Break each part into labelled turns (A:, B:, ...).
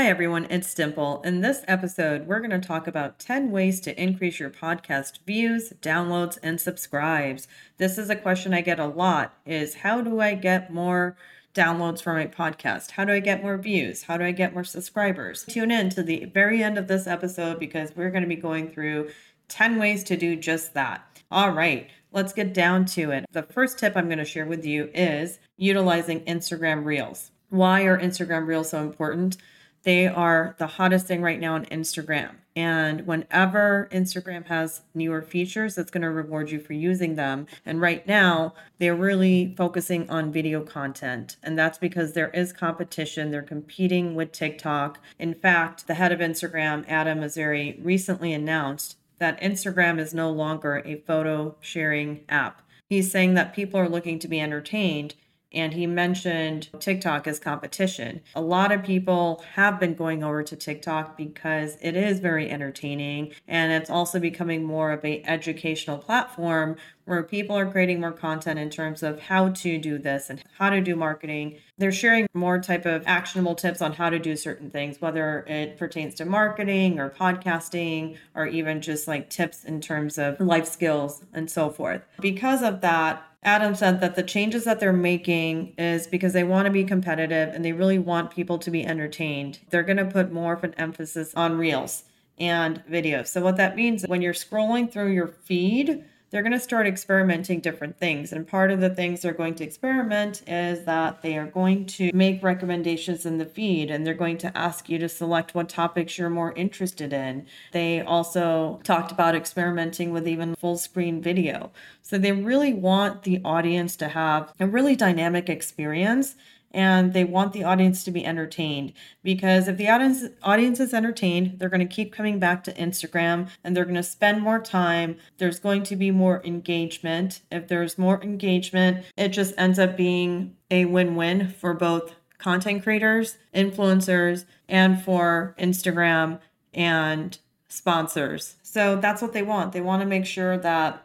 A: Hi, everyone, it's Dimple. In this episode, we're going to talk about 10 ways to increase your podcast views, downloads, and subscribes. This is a question I get a lot is how do I get more downloads for my podcast? How do I get more views? How do I get more subscribers? Tune in to the very end of this episode because we're going to be going through 10 ways to do just that. All right, let's get down to it. The first tip I'm going to share with you is utilizing Instagram Reels. Why are Instagram Reels so important? They are the hottest thing right now on Instagram. And whenever Instagram has newer features, it's going to reward you for using them. And right now, they're really focusing on video content. And that's because there is competition. They're competing with TikTok. In fact, the head of Instagram, Adam Mosseri, recently announced that Instagram is no longer a photo sharing app. He's saying that people are looking to be entertained and he mentioned TikTok as competition. A lot of people have been going over to TikTok because it is very entertaining and it's also becoming more of an educational platform where people are creating more content in terms of how to do this and how to do marketing. They're sharing more type of actionable tips on how to do certain things, whether it pertains to marketing or podcasting or even just like tips in terms of life skills and so forth. Because of that, Adam said that the changes that they're making is because they want to be competitive and they really want people to be entertained. They're going to put more of an emphasis on reels and videos. So, what that means when you're scrolling through your feed, they're going to start experimenting different things. And part of the things they're going to experiment is that they are going to make recommendations in the feed and they're going to ask you to select what topics you're more interested in. They also talked about experimenting with even full screen video. So they really want the audience to have a really dynamic experience and they want the audience to be entertained. Because if the audience audience is entertained they're going to keep coming back to Instagram and they're going to spend more time. There's going to be more engagement. If there's more engagement it just ends up being a win-win for both content creators influencers and for Instagram and sponsors. So that's what they want. They want to make sure that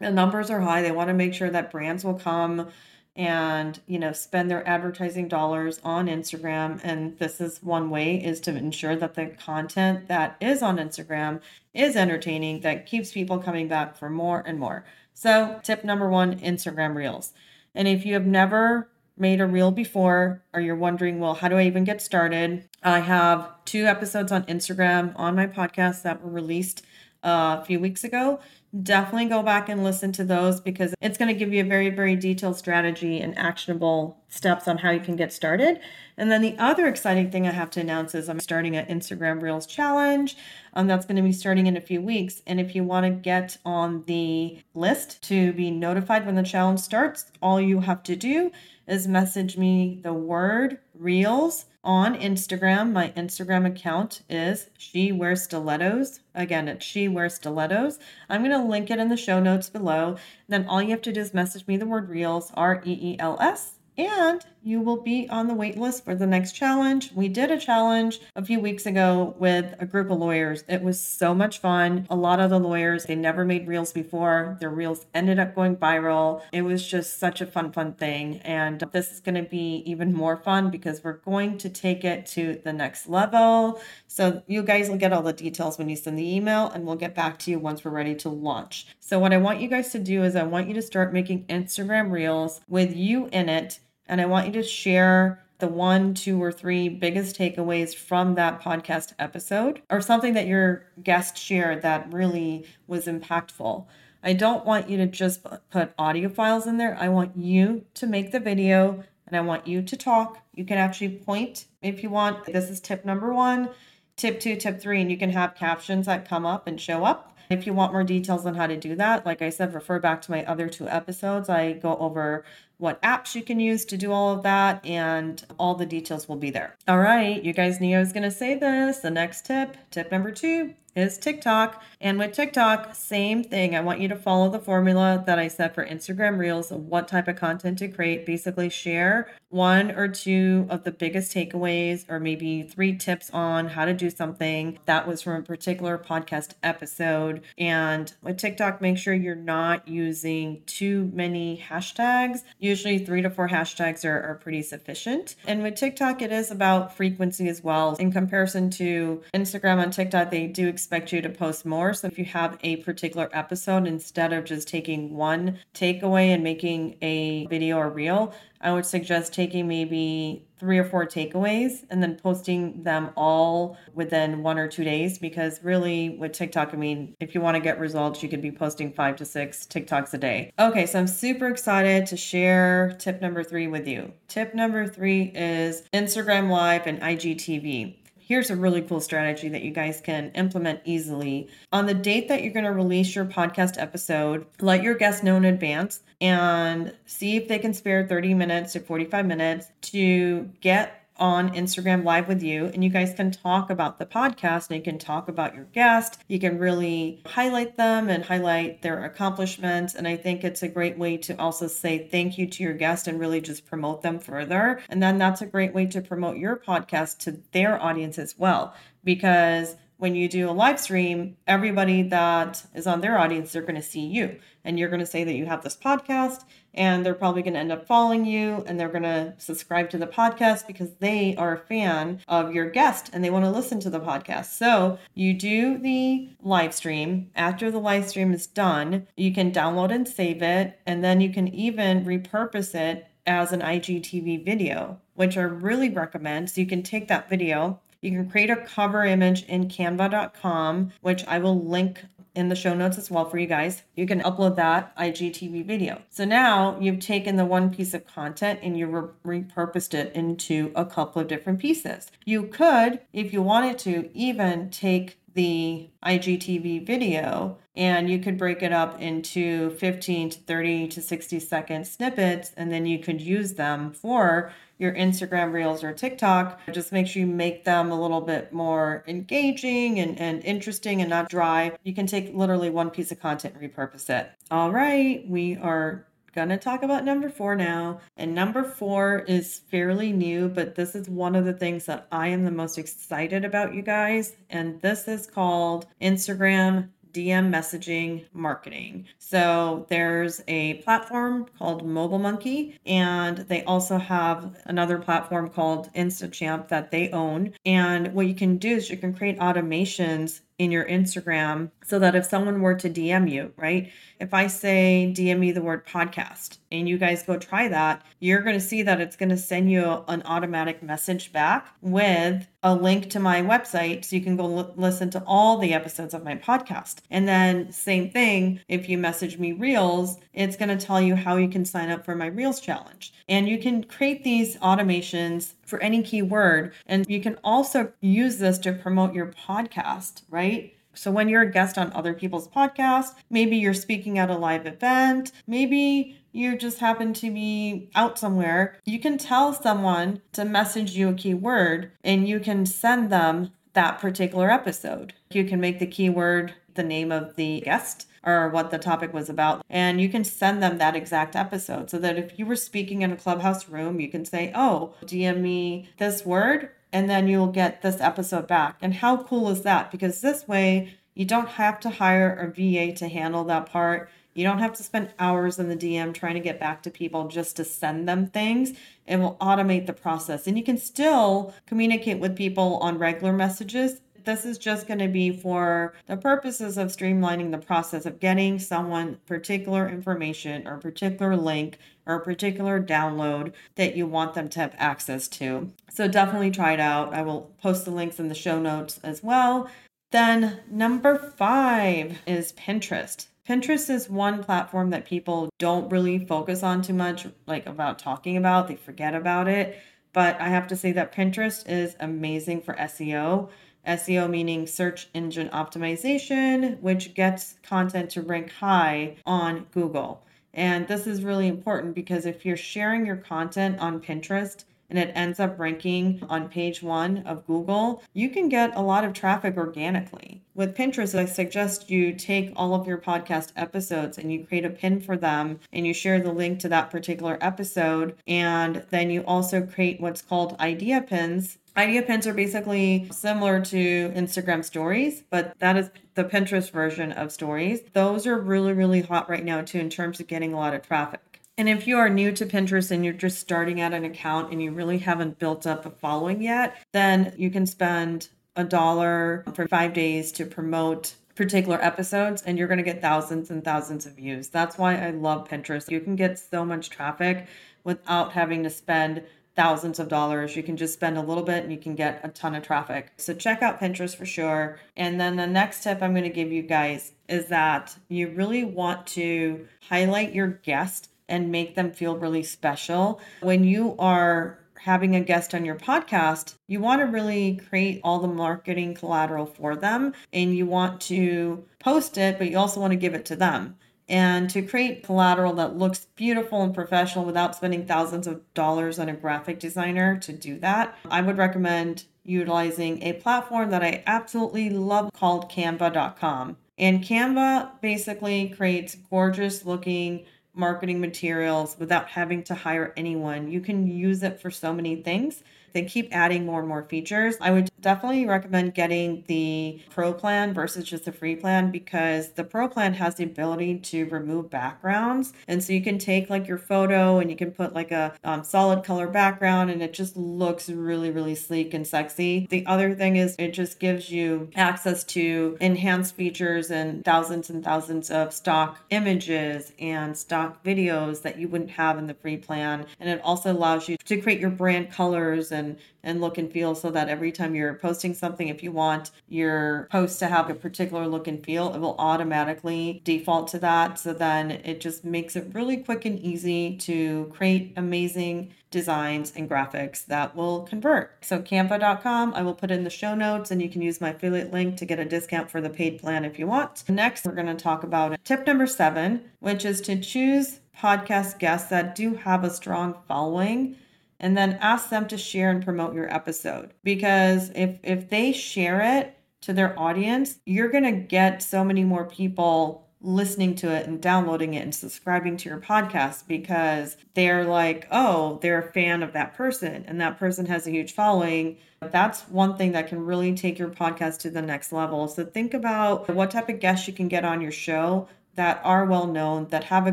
A: the numbers are high. They want to make sure that brands will come and you know spend their advertising dollars on Instagram and this is one way is to ensure that the content that is on Instagram is entertaining that keeps people coming back for more and more. So, tip number 1, Instagram Reels. And if you have never made a reel before or you're wondering, well, how do I even get started? I have two episodes on Instagram on my podcast that were released uh, a few weeks ago definitely go back and listen to those because it's going to give you a very, very detailed strategy and actionable steps on how you can get started. And then the other exciting thing I have to announce is I'm starting an Instagram Reels challenge. Um, that's going to be starting in a few weeks. And if you want to get on the list to be notified when the challenge starts, all you have to do is message me the word Reels on Instagram. My Instagram account is She Wears Stilettos. Again, it's She Wears Stilettos. I'm going to link it in the show notes below. Then all you have to do is message me the word Reels, R E E L S, and you will be on the wait list for the next challenge. We did a challenge a few weeks ago with a group of lawyers. It was so much fun. A lot of the lawyers, they never made reels before. Their reels ended up going viral. It was just such a fun, fun thing. And this is going to be even more fun because we're going to take it to the next level. So you guys will get all the details when you send the email, and we'll get back to you once we're ready to launch. So, what I want you guys to do is I want you to start making Instagram reels with you in it and I want you to share the one, two, or three biggest takeaways from that podcast episode or something that your guest shared that really was impactful. I don't want you to just put audio files in there. I want you to make the video and I want you to talk. You can actually point if you want. This is tip number one, tip two, tip three, and you can have captions that come up and show up. If you want more details on how to do that, like I said, refer back to my other two episodes. I go over what apps you can use to do all of that, and all the details will be there. All right, you guys knew I was going to say this. The next tip, tip number two, is TikTok. And with TikTok, same thing. I want you to follow the formula that I set for Instagram Reels of what type of content to create. Basically, share one or two of the biggest takeaways, or maybe three tips on how to do something that was from a particular podcast episode. And with TikTok, make sure you're not using too many hashtags. Usually, three to four hashtags are, are pretty sufficient. And with TikTok, it is about frequency as well. In comparison to Instagram and TikTok, they do expect you to post more. So if you have a particular episode, instead of just taking one takeaway and making a video or reel, I would suggest taking maybe three or four takeaways and then posting them all within one or two days. Because really, with TikTok, I mean, if you want to get results, you could be posting five to six TikToks a day. Okay, so I'm super excited to share tip number three with you. Tip number three is Instagram Live and IGTV here's a really cool strategy that you guys can implement easily. On the date that you're going to release your podcast episode, let your guests know in advance and see if they can spare 30 minutes to 45 minutes to get on Instagram Live with you, and you guys can talk about the podcast and you can talk about your guest. You can really highlight them and highlight their accomplishments. And I think it's a great way to also say thank you to your guest and really just promote them further. And then that's a great way to promote your podcast to their audience as well, because when you do a live stream, everybody that is on their audience, they're going to see you and you're going to say that you have this podcast and they're probably going to end up following you and they're going to subscribe to the podcast because they are a fan of your guest and they want to listen to the podcast. So you do the live stream. After the live stream is done, you can download and save it and then you can even repurpose it as an IGTV video, which I really recommend. So you can take that video you can create a cover image in canva.com, which I will link in the show notes as well for you guys. You can upload that IGTV video. So now you've taken the one piece of content and you re- repurposed it into a couple of different pieces. You could, if you wanted to, even take the IGTV video and you could break it up into 15 to 30 to 60 second snippets and then you could use them for your Instagram Reels or TikTok. Just make sure you make them a little bit more engaging and, and interesting and not dry. You can take literally one piece of content and repurpose it. All right, we are gonna talk about number four now. And number four is fairly new, but this is one of the things that I am the most excited about, you guys. And this is called Instagram DM messaging marketing. So there's a platform called Mobile Monkey, and they also have another platform called InstaChamp that they own. And what you can do is you can create automations in your Instagram so that if someone were to DM you, right? If I say DM me the word podcast and you guys go try that, you're going to see that it's going to send you an automatic message back with a link to my website so you can go l- listen to all the episodes of my podcast. And then, same thing, if you message me Reels, it's going to tell you how you can sign up for my Reels challenge. And you can create these automations for any keyword. And you can also use this to promote your podcast, right? So when you're a guest on other people's podcasts, maybe you're speaking at a live event, maybe you just happen to be out somewhere, you can tell someone to message you a keyword and you can send them that particular episode. You can make the keyword the name of the guest or what the topic was about. And you can send them that exact episode so that if you were speaking in a clubhouse room, you can say, Oh, DM me this word, and then you'll get this episode back. And how cool is that? Because this way, you don't have to hire a VA to handle that part. You don't have to spend hours in the DM trying to get back to people just to send them things. It will automate the process. And you can still communicate with people on regular messages this is just going to be for the purposes of streamlining the process of getting someone particular information or particular link or a particular download that you want them to have access to. So definitely try it out. I will post the links in the show notes as well. Then, number five is Pinterest. Pinterest is one platform that people don't really focus on too much, like about talking about, they forget about it. But I have to say that Pinterest is amazing for SEO. SEO meaning search engine optimization, which gets content to rank high on Google. And this is really important because if you're sharing your content on Pinterest, and it ends up ranking on page one of Google, you can get a lot of traffic organically. With Pinterest, I suggest you take all of your podcast episodes and you create a pin for them and you share the link to that particular episode. And then you also create what's called idea pins Idea pins are basically similar to Instagram stories, but that is the Pinterest version of stories. Those are really, really hot right now, too, in terms of getting a lot of traffic. And if you are new to Pinterest and you're just starting out an account and you really haven't built up a following yet, then you can spend a dollar for five days to promote particular episodes and you're going to get thousands and thousands of views. That's why I love Pinterest. You can get so much traffic without having to spend thousands of dollars. You can just spend a little bit and you can get a ton of traffic. So check out Pinterest for sure. And then the next tip I'm going to give you guys is that you really want to highlight your guest and make them feel really special. When you are having a guest on your podcast, you want to really create all the marketing collateral for them and you want to post it, but you also want to give it to them. And to create collateral that looks beautiful and professional without spending thousands of dollars on a graphic designer to do that, I would recommend utilizing a platform that I absolutely love called canva.com. And Canva basically creates gorgeous looking marketing materials without having to hire anyone. You can use it for so many things. They keep adding more and more features. I would definitely recommend getting the pro plan versus just the free plan because the pro plan has the ability to remove backgrounds. And so you can take like your photo and you can put like a um, solid color background and it just looks really, really sleek and sexy. The other thing is it just gives you access to enhanced features and thousands and thousands of stock images and stock videos that you wouldn't have in the free plan. And it also allows you to create your brand colors and and and look and feel so that every time you're posting something if you want your post to have a particular look and feel it will automatically default to that so then it just makes it really quick and easy to create amazing designs and graphics that will convert. So canva.com, I will put in the show notes and you can use my affiliate link to get a discount for the paid plan if you want. Next, we're going to talk about tip number 7, which is to choose podcast guests that do have a strong following and then ask them to share and promote your episode. Because if if they share it to their audience you're going to get so many more people listening to it and downloading it and subscribing to your podcast because they're like oh they're a fan of that person and that person has a huge following. That's one thing that can really take your podcast to the next level. So think about what type of guests you can get on your show that are well known, that have a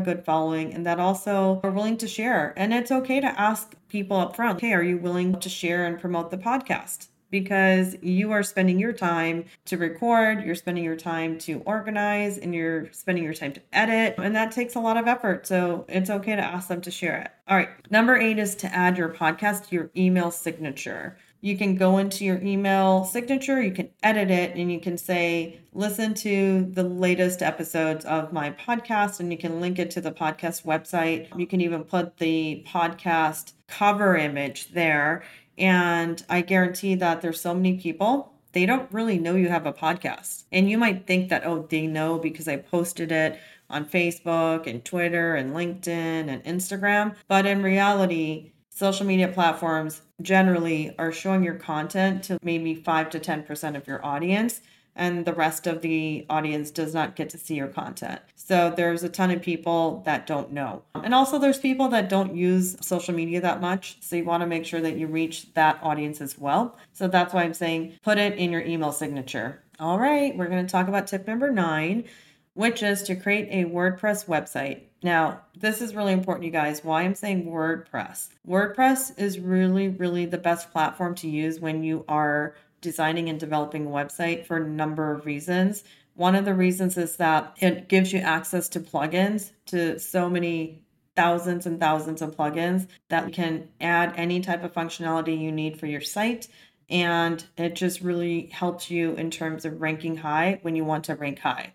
A: good following, and that also are willing to share. And it's okay to ask people up front, hey, are you willing to share and promote the podcast? Because you are spending your time to record, you're spending your time to organize, and you're spending your time to edit. And that takes a lot of effort. So it's okay to ask them to share it. All right. Number eight is to add your podcast to your email signature you can go into your email signature, you can edit it, and you can say, listen to the latest episodes of my podcast, and you can link it to the podcast website. You can even put the podcast cover image there. And I guarantee that there's so many people, they don't really know you have a podcast. And you might think that, oh, they know because I posted it on Facebook and Twitter and LinkedIn and Instagram. But in reality, social media platforms generally are showing your content to maybe 5 to 10% of your audience and the rest of the audience does not get to see your content. So there's a ton of people that don't know. And also there's people that don't use social media that much. So you want to make sure that you reach that audience as well. So that's why I'm saying put it in your email signature. All right, we're going to talk about tip number 9, which is to create a WordPress website. Now, this is really important, you guys. Why I'm saying WordPress. WordPress is really, really the best platform to use when you are designing and developing a website for a number of reasons. One of the reasons is that it gives you access to plugins, to so many thousands and thousands of plugins that can add any type of functionality you need for your site. And it just really helps you in terms of ranking high when you want to rank high.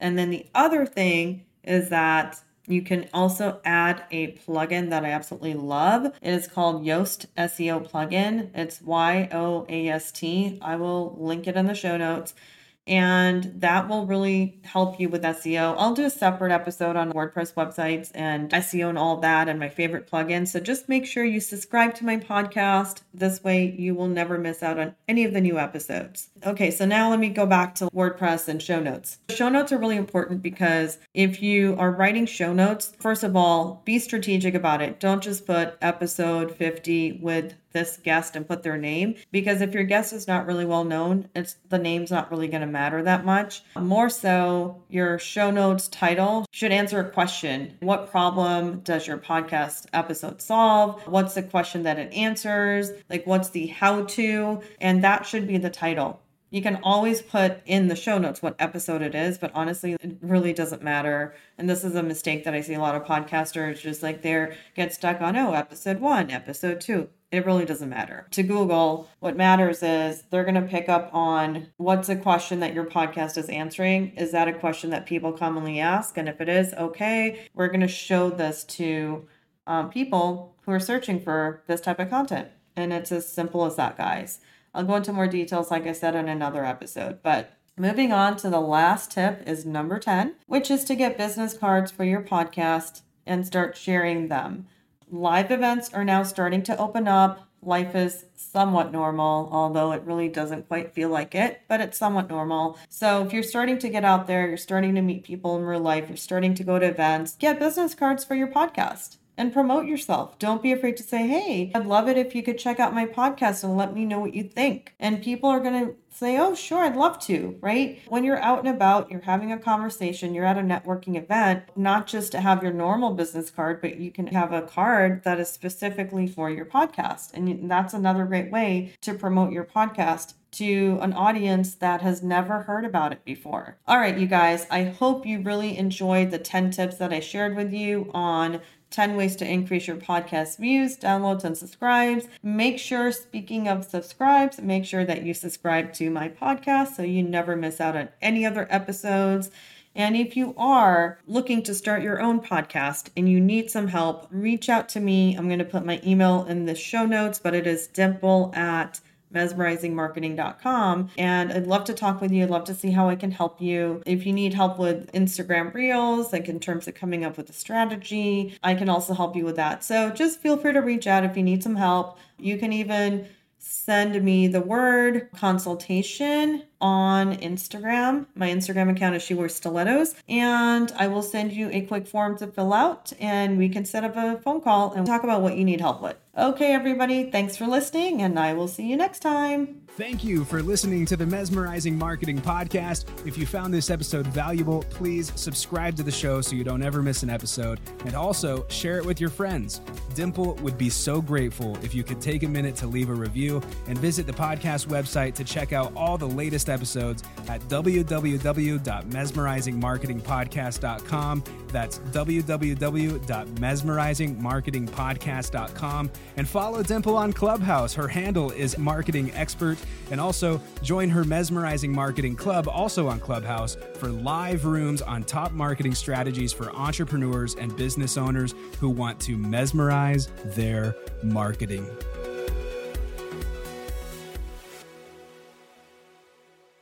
A: And then the other thing is that you can also add a plugin that I absolutely love. It is called Yoast SEO plugin. It's Y O A S T. I will link it in the show notes. And that will really help you with SEO. I'll do a separate episode on WordPress websites and SEO and all that and my favorite plugins. So just make sure you subscribe to my podcast. This way you will never miss out on any of the new episodes. Okay, so now let me go back to WordPress and show notes. Show notes are really important because if you are writing show notes, first of all, be strategic about it. Don't just put episode 50 with this guest and put their name because if your guest is not really well known, it's the name's not really going to matter that much. More so, your show notes title should answer a question. What problem does your podcast episode solve? What's the question that it answers? Like what's the how to? And that should be the title. You can always put in the show notes what episode it is, but honestly, it really doesn't matter. And this is a mistake that I see a lot of podcasters just like they're get stuck on, oh, episode one, episode two. It really doesn't matter. To Google, what matters is they're going to pick up on what's a question that your podcast is answering. Is that a question that people commonly ask? And if it is, okay, we're going to show this to um, people who are searching for this type of content. And it's as simple as that, guys. I'll go into more details, like I said, in another episode. But moving on to the last tip is number 10, which is to get business cards for your podcast and start sharing them. Live events are now starting to open up. Life is somewhat normal, although it really doesn't quite feel like it, but it's somewhat normal. So if you're starting to get out there, you're starting to meet people in real life, you're starting to go to events, get business cards for your podcast and promote yourself. Don't be afraid to say, hey, I'd love it if you could check out my podcast and let me know what you think. And people are going to say, oh, sure, I'd love to, right? When you're out and about, you're having a conversation, you're at a networking event, not just to have your normal business card, but you can have a card that is specifically for your podcast. And that's another great way to promote your podcast to an audience that has never heard about it before. All right, you guys, I hope you really enjoyed the 10 tips that I shared with you on 10 ways to increase your podcast views, downloads, and subscribes. Make sure, speaking of subscribes, make sure that you subscribe to my podcast so you never miss out on any other episodes. And if you are looking to start your own podcast and you need some help, reach out to me. I'm going to put my email in the show notes, but it is dimple at mesmerizingmarketing.com. And I'd love to talk with you. I'd love to see how I can help you. If you need help with Instagram Reels, like in terms of coming up with a strategy, I can also help you with that. So just feel free to reach out if you need some help. You can even send me the word consultation on Instagram. My Instagram account is She Wears Stilettos. And I will send you a quick form to fill out and we can set up a phone call and talk about what you need help with. Okay, everybody, thanks for listening, and I will see you next time.
B: Thank you for listening to the Mesmerizing Marketing Podcast. If you found this episode valuable, please subscribe to the show so you don't ever miss an episode, and also share it with your friends. Dimple would be so grateful if you could take a minute to leave a review and visit the podcast website to check out all the latest episodes at www.mesmerizingmarketingpodcast.com. That's www.mesmerizingmarketingpodcast.com. And follow Dimple on Clubhouse. Her handle is Marketing Expert. And also join her Mesmerizing Marketing Club, also on Clubhouse, for live rooms on top marketing strategies for entrepreneurs and business owners who want to mesmerize their marketing.